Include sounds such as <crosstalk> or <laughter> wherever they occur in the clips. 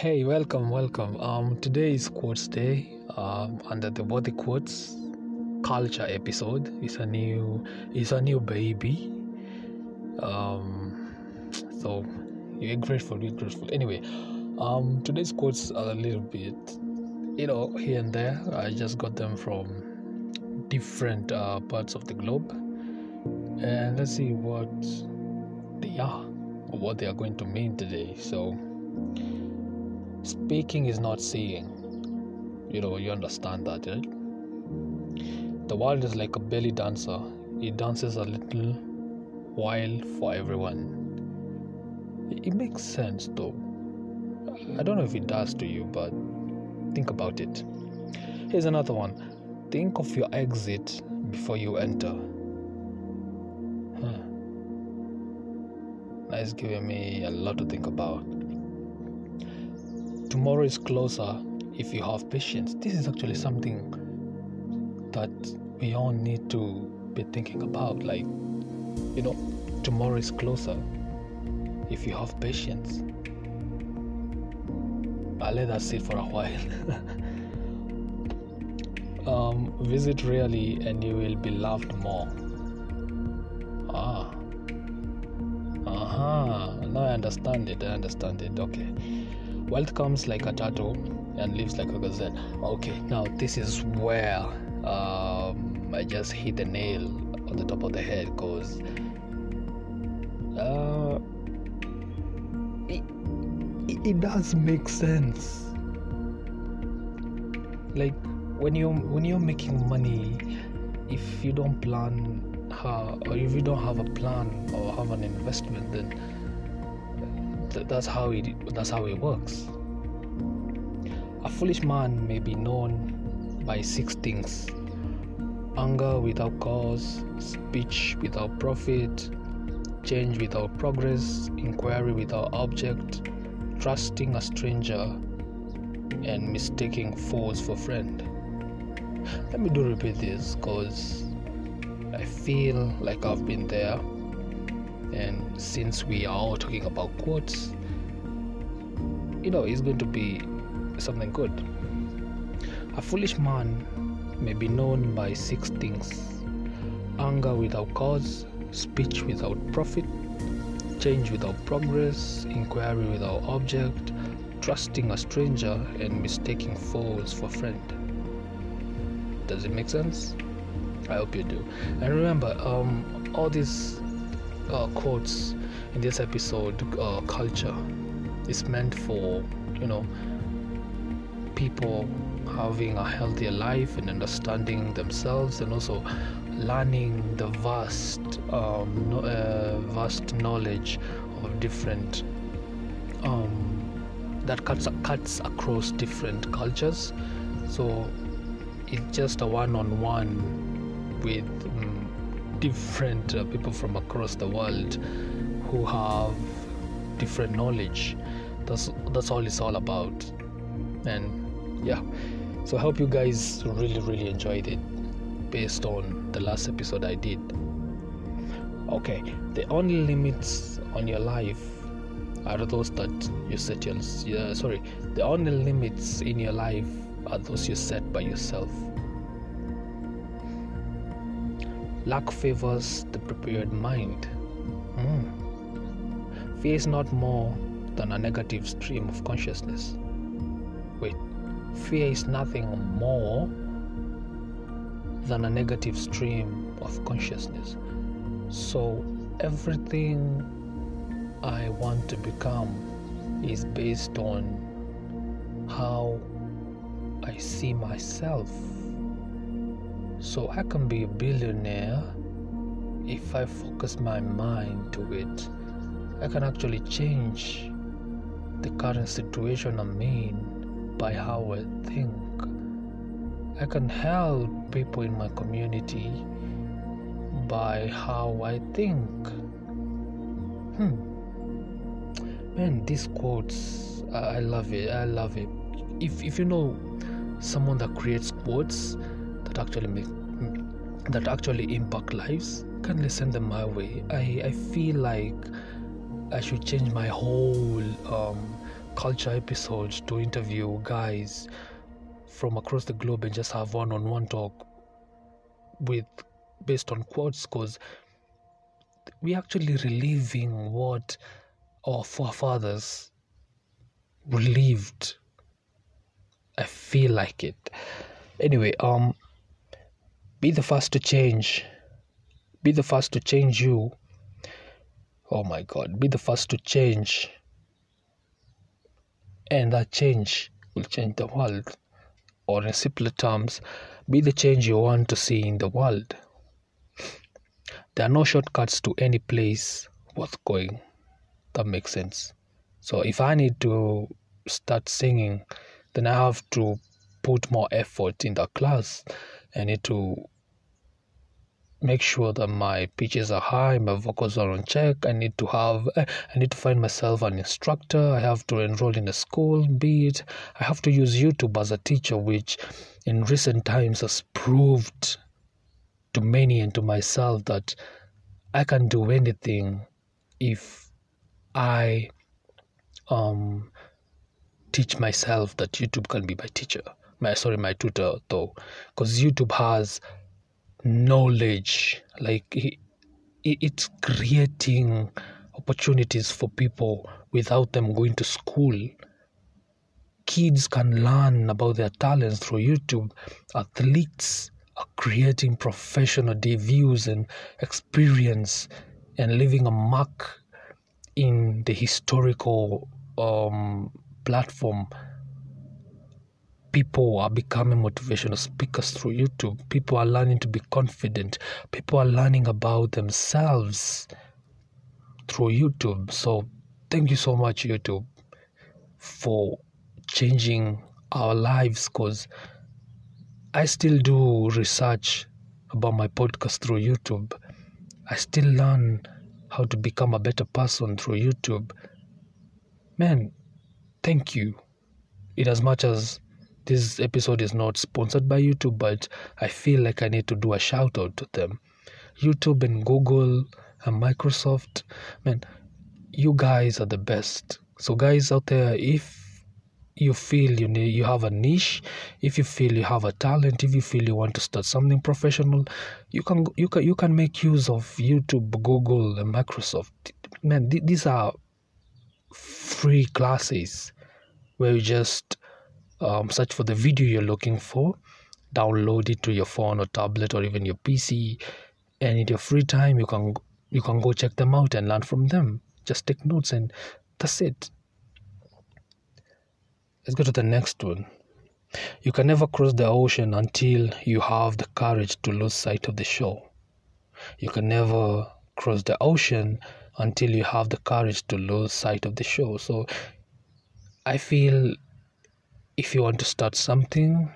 Hey, welcome, welcome. Um, today is Quotes Day. Um, under the Body Quotes Culture episode, it's a new, it's a new baby. Um, so you're grateful, you're grateful. Anyway, um, today's quotes are a little bit, you know, here and there. I just got them from different uh, parts of the globe, and let's see what they are or what they are going to mean today. So. Speaking is not seeing. You know, you understand that, right? The world is like a belly dancer. It dances a little while for everyone. It makes sense though. I don't know if it does to you, but think about it. Here's another one. Think of your exit before you enter. Huh. That's giving me a lot to think about. Tomorrow is closer if you have patience. This is actually something that we all need to be thinking about. Like, you know, tomorrow is closer if you have patience. I'll let that sit for a while. <laughs> um, visit rarely and you will be loved more. Ah. Aha. Now I understand it. I understand it. Okay. Wealth comes like a turtle and lives like a gazelle. Okay, now this is where um, I just hit the nail on the top of the head because uh, it, it, does make sense. Like when you when you're making money, if you don't plan or if you don't have a plan or have an investment, then th- that's how it that's how it works. A foolish man may be known by six things: anger without cause, speech without profit, change without progress, inquiry without object, trusting a stranger, and mistaking foes for friend. Let me do repeat this because I feel like I've been there and since we are all talking about quotes you know it's going to be something good. A foolish man may be known by six things anger without cause speech without profit change without progress inquiry without object trusting a stranger and mistaking foes for friend. Does it make sense? I hope you do. And remember um all these uh, quotes in this episode uh, culture. Is meant for you know people having a healthier life and understanding themselves and also learning the vast um, no, uh, vast knowledge of different um, that cuts cuts across different cultures. So it's just a one-on-one with um, different uh, people from across the world who have different knowledge. That's that's all it's all about. And yeah. So i hope you guys really really enjoyed it based on the last episode i did. Okay. The only limits on your life are those that you set your yeah, sorry. The only limits in your life are those you set by yourself Luck favors the prepared mind. Mm. Fear is not more than a negative stream of consciousness. Wait, fear is nothing more than a negative stream of consciousness. So everything I want to become is based on how I see myself. So I can be a billionaire if I focus my mind to it. I can actually change the current situation I'm in by how I think. I can help people in my community by how I think. Hmm. Man, these quotes, I, love it. I love it. If if you know someone that creates quotes actually make that actually impact lives, kindly send them my way. I I feel like I should change my whole um, culture episodes to interview guys from across the globe and just have one-on-one talk with based on quotes because we actually reliving what our forefathers relived i feel like it anyway um be the first to change. Be the first to change you. Oh my god be the first to change. And that change will change the world. Or in simpler terms be the change you want to see in the world. There are no shortcuts to any place worth going. That makes sense. So if i need to start singing then i have to put more effort in the class i need to make sure that my pitches are high, my vocals are on check. I need to have, I need to find myself an instructor. I have to enroll in a school, be it. I have to use YouTube as a teacher, which in recent times has proved to many and to myself that I can do anything if I um teach myself that YouTube can be my teacher. My sorry, my tutor though, because YouTube has knowledge like it's creating opportunities for people without them going to school. Kids can learn about their talents through youtube. Athletes are creating professional debuts and experience and leaving a mark in the historical um, platform people are becoming motivational speakers through YouTube. People are learning to be confident. People are learning about themselves through YouTube. So, thank you so much, YouTube, for changing our lives because I still do research about my podcast through YouTube. I still learn how to become a better person through YouTube. Man, thank you. In as much as this episode is not sponsored by YouTube, but I feel like I need to do a shout out to them. YouTube and Google and Microsoft, man, you guys are the best. So, guys out there, if you feel you need, you have a niche, if you feel you have a talent, if you feel you want to start something professional, you can you can you can make use of YouTube, Google, and Microsoft. Man, th- these are free classes where you just um, search for the video you're looking for, download it to your phone or tablet or even your PC, and in your free time you can you can go check them out and learn from them. Just take notes and that's it. Let's go to the next one. You can never cross the ocean until you have the courage to lose sight of the shore. You can never cross the ocean until you have the courage to lose sight of the shore. So I feel if you want to start something,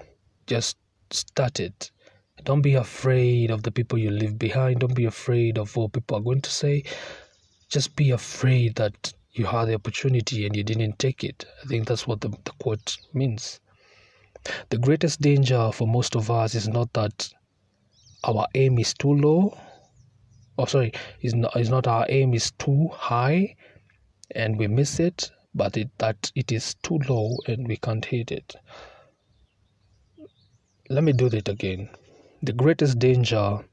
just start it. Don't be afraid of the people you leave behind. Don't be afraid of what people are going to say. Just be afraid that you had the opportunity and you didn't take it. I think that's what the, the quote means. The greatest danger for most of us is not that our aim is too low. Oh, sorry, is not is not our aim is too high, and we miss it but it, that it is too low and we can't hit it. Let me do that again. The greatest danger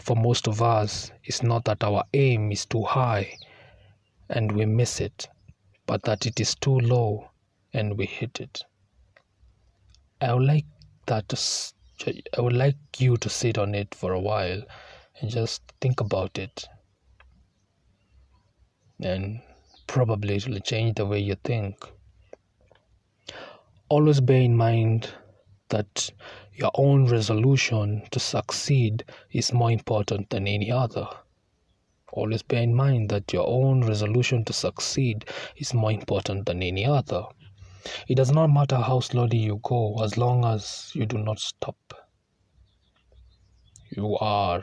for most of us is not that our aim is too high and we miss it, but that it is too low and we hit it. I would like that to, I would like you to sit on it for a while and just think about it and probably it will change the way you think. Always bear in mind that your own resolution to succeed is more important than any other. Always bear in mind that your own resolution to succeed is more important than any other. It does not matter how slowly you go as long as you do not stop. You are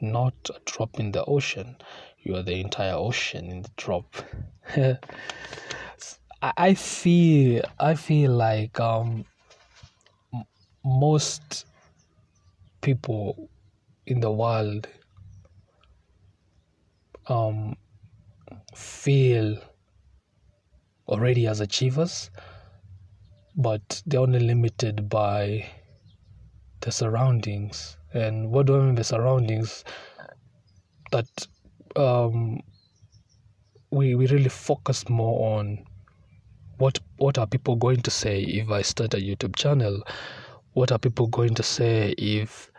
not a drop in the ocean, you are the entire ocean in the drop. <laughs> I feel I feel like um, most people in the world um, feel already as achievers, but they're only limited by the surroundings. And what do I mean by surroundings? That um, we we really focus more on what what are people going to say if I start a YouTube channel? What are people going to say if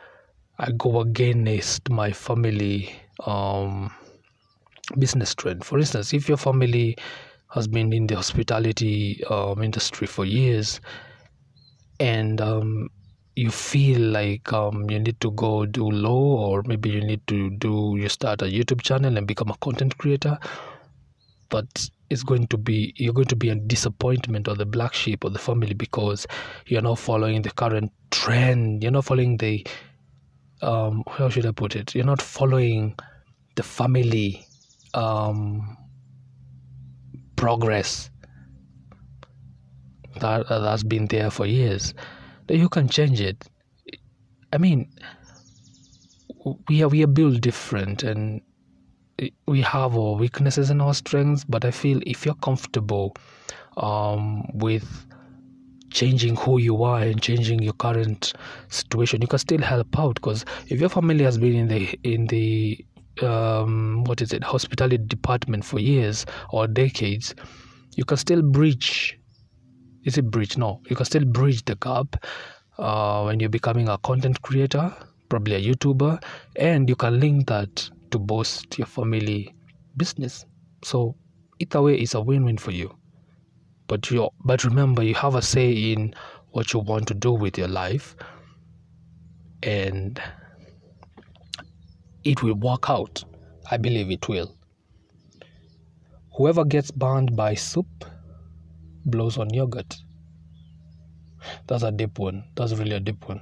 I go against my family um, business trend? For instance, if your family has been in the hospitality um, industry for years and um, you feel like um, you need to go do law or maybe you need to do you start a youtube channel and become a content creator but it's going to be you're going to be a disappointment or the black sheep of the family because you're not following the current trend. You're not following the um how should i put it? You're not following the family um progress that that's been there for years you can change it i mean we are we are built different and we have our weaknesses and our strengths, but I feel if you're comfortable um, with changing who you are and changing your current situation, you can still help out. Because if your family has been in the in the um, what is it hospitality department for years or decades, you can still bridge. Is it bridge? No, you can still bridge the gap uh, when you're becoming a content creator, probably a YouTuber, and you can link that to boost your family business. So either way it's a win-win for you. But you but remember you have a say in what you want to do with your life and it will work out. I believe it will. Whoever gets burned by soup blows on yogurt. That's a deep one. That's really a deep one.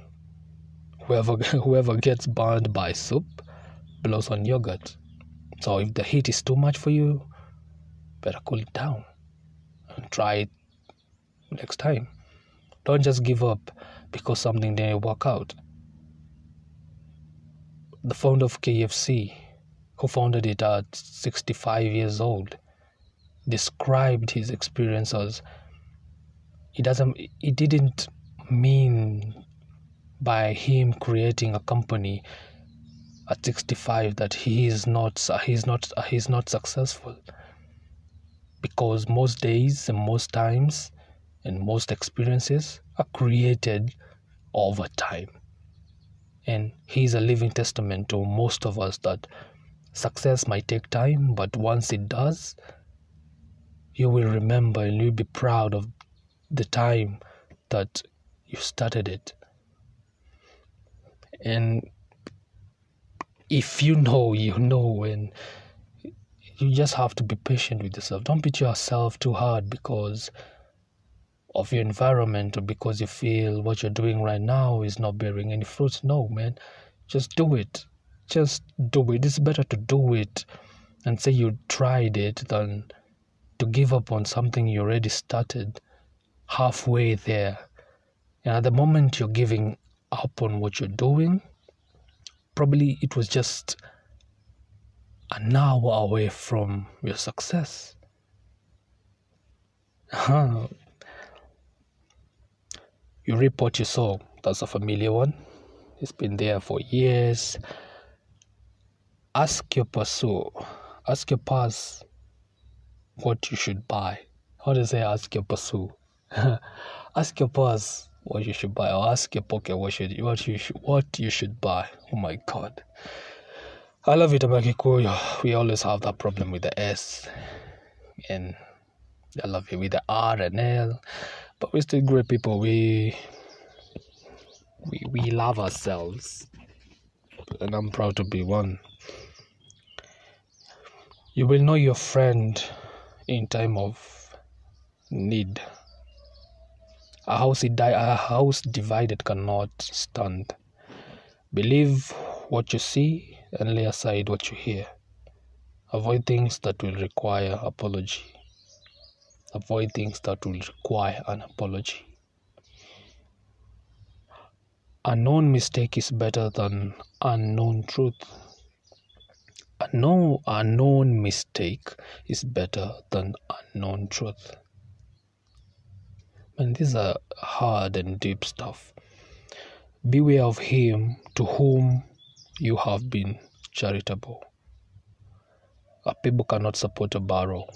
Whoever <laughs> whoever gets burned by soup blows on yogurt. So if the heat is too much for you, better cool it down and try it next time. Don't just give up because something didn't work out. The founder of KFC, who founded it at 65 years old, described his experience as it doesn't it didn't mean by him creating a company at 65 that he is not he's not he's not successful. Because most days and most times and most experiences are created over time. And he's a living testament to most of us that success might take time but once it does you will remember and you'll be proud of the time that you started it and if you know, you know, and you just have to be patient with yourself. Don't beat yourself too hard because of your environment or because you feel what you're doing right now is not bearing any fruits. No, man, just do it. Just do it. It's better to do it and say you tried it than to give up on something you already started halfway there. And at the moment you're giving up on what you're doing, probably it was just an hour away from your success. Uh-huh. you reap what you sow. That's a familiar one. It's been there for years. Ask your pursue. Ask your past what you should buy. How does say ask your pursue? <laughs> ask your past what you should buy or ask your pocket what should what you should, what you should buy. Oh my god. I love it about Kikuyu. we always have that problem with the s. And i love it with the r and l. But we're still great people. We we we love ourselves. And i'm proud to be one. You will know your friend in time of need a house, a house divided cannot stand. Believe what you see and lay aside what you hear. Avoid things that will require apology. Avoid things that will require an apology. A known mistake is better than unknown truth. A unknown mistake is better than unknown truth. And these are hard and deep stuff. Beware of him to whom you have been charitable. A people cannot support a barrel.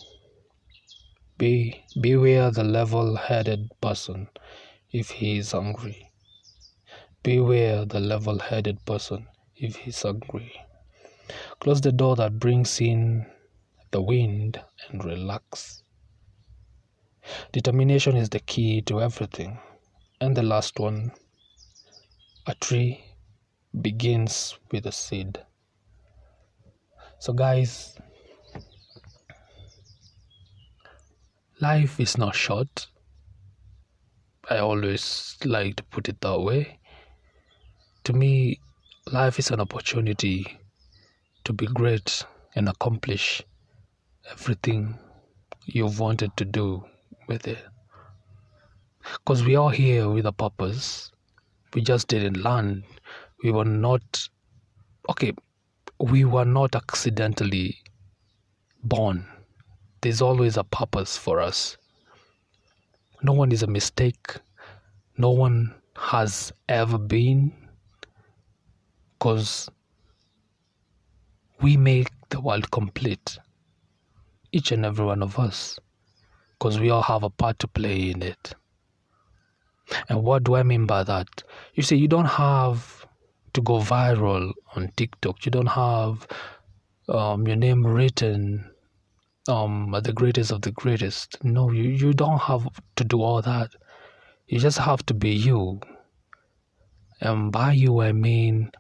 Be, beware the level headed person if he is hungry. Beware the level headed person if he's hungry. Close the door that brings in the wind and relax. Determination is the key to everything. And the last one a tree begins with a seed. So, guys, life is not short. I always like to put it that way. To me, life is an opportunity to be great and accomplish everything you've wanted to do with it. Because we are here with a purpose. We just didn't learn. We were not, okay, we were not accidentally born. There's always a purpose for us. No one is a mistake. No one has ever been. Because we make the world complete. Each and every one of us. Because we all have a part to play in it. And what do I mean by that? You see, you don't have to go viral on TikTok. You don't have um, your name written um, the greatest of the greatest. No, you, you don't have to do all that. You just have to be you. And by you, I mean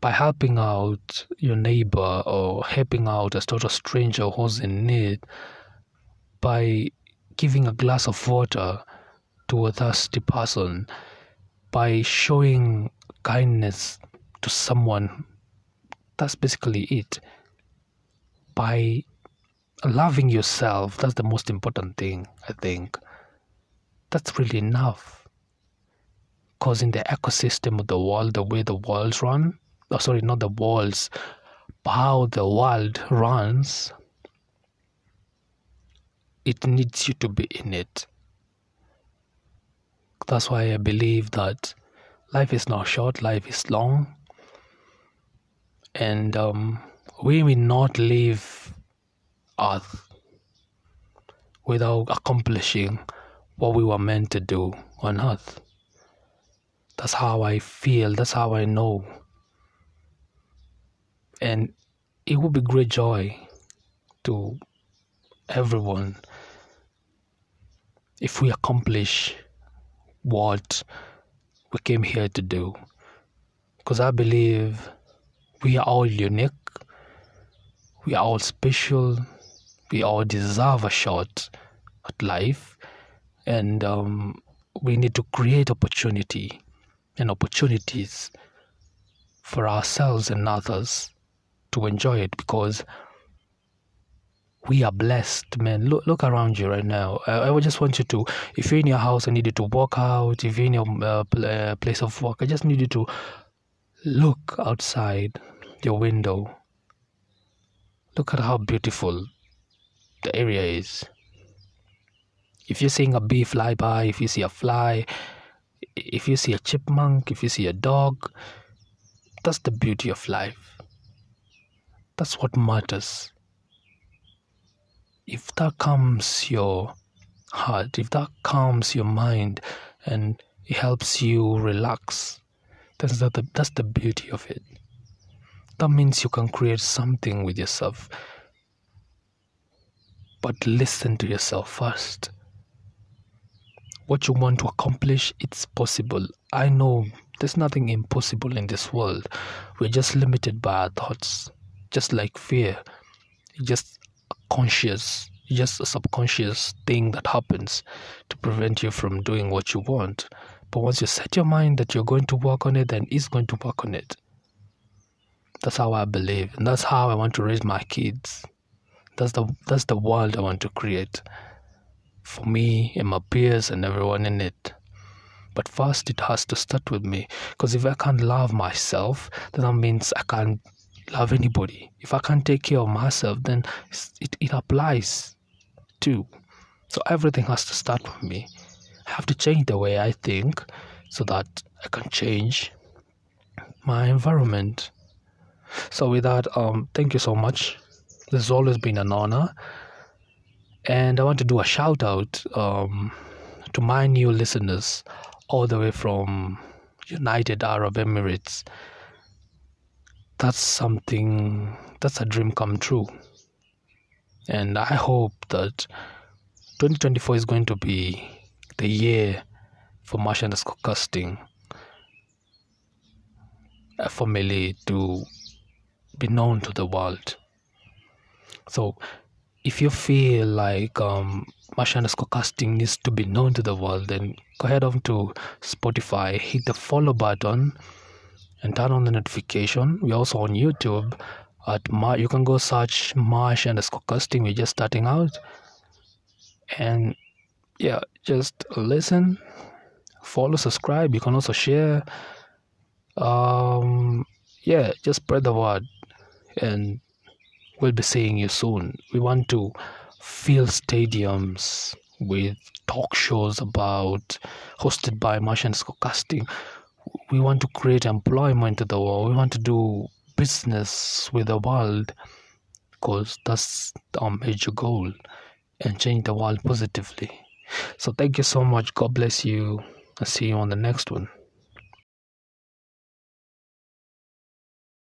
by helping out your neighbor or helping out a total stranger who's in need, by giving a glass of water to a thirsty person, by showing kindness to someone. That's basically it. By loving yourself, that's the most important thing, I think. That's really enough. Because in the ecosystem of the world, the way the worlds run, oh, sorry, not the walls, but how the world runs, it needs you to be in it. That's why I believe that life is not short, life is long. And um, we will not leave Earth without accomplishing what we were meant to do on Earth. That's how I feel, that's how I know. And it would be great joy to everyone if we accomplish what we came here to do. Because I believe we are all unique, we are all special, we all deserve a shot at life, and um, we need to create opportunity and opportunities for ourselves and others to enjoy it because we are blessed, man. Look, look around you right now. I, I just want you to, if you're in your house, I need you to walk out. If you're in your uh, uh, place of work, I just need you to look outside your window. Look at how beautiful the area is. If you're seeing a bee fly by, if you see a fly, if you see a chipmunk, if you see a dog, that's the beauty of life. That's what matters if that calms your heart, if that calms your mind and it helps you relax, that's the, that's the beauty of it. That means you can create something with yourself. But listen to yourself first. What you want to accomplish, it's possible. I know there's nothing impossible in this world. We're just limited by our thoughts, just like fear. Just conscious just a subconscious thing that happens to prevent you from doing what you want. But once you set your mind that you're going to work on it then it's going to work on it. That's how i believe and that's how i want to raise my kids. That's the that's the world i want to create. For me and my peers and everyone in it. But first it has to start with me because if i can't love myself then that means i can't love anybody. If I can't take care of myself, then it, it applies too. So everything has to start with me. I have to change the way I think so that I can change my environment. So with that, um, thank you so much. This has always been an honor, and I want to do a shout out um, to my new listeners all the way from United Arab Emirates. That's something. That's a dream come true, and I hope that 2024 is going to be the year for Mash underscore casting a family to be known to the world. So if you feel like um, Mash underscore casting needs to be known to the world, then go ahead on to Spotify, hit the follow button, and turn on the notification. We're also on YouTube. At Mar- you can go search Mash underscore casting. We're just starting out, and yeah, just listen, follow, subscribe. You can also share. Um, yeah, just spread the word, and we'll be seeing you soon. We want to fill stadiums with talk shows about hosted by Martians Casting. We want to create employment to the world. We want to do business with the world because that's our major goal and change the world positively. So thank you so much. God bless you. I'll see you on the next one.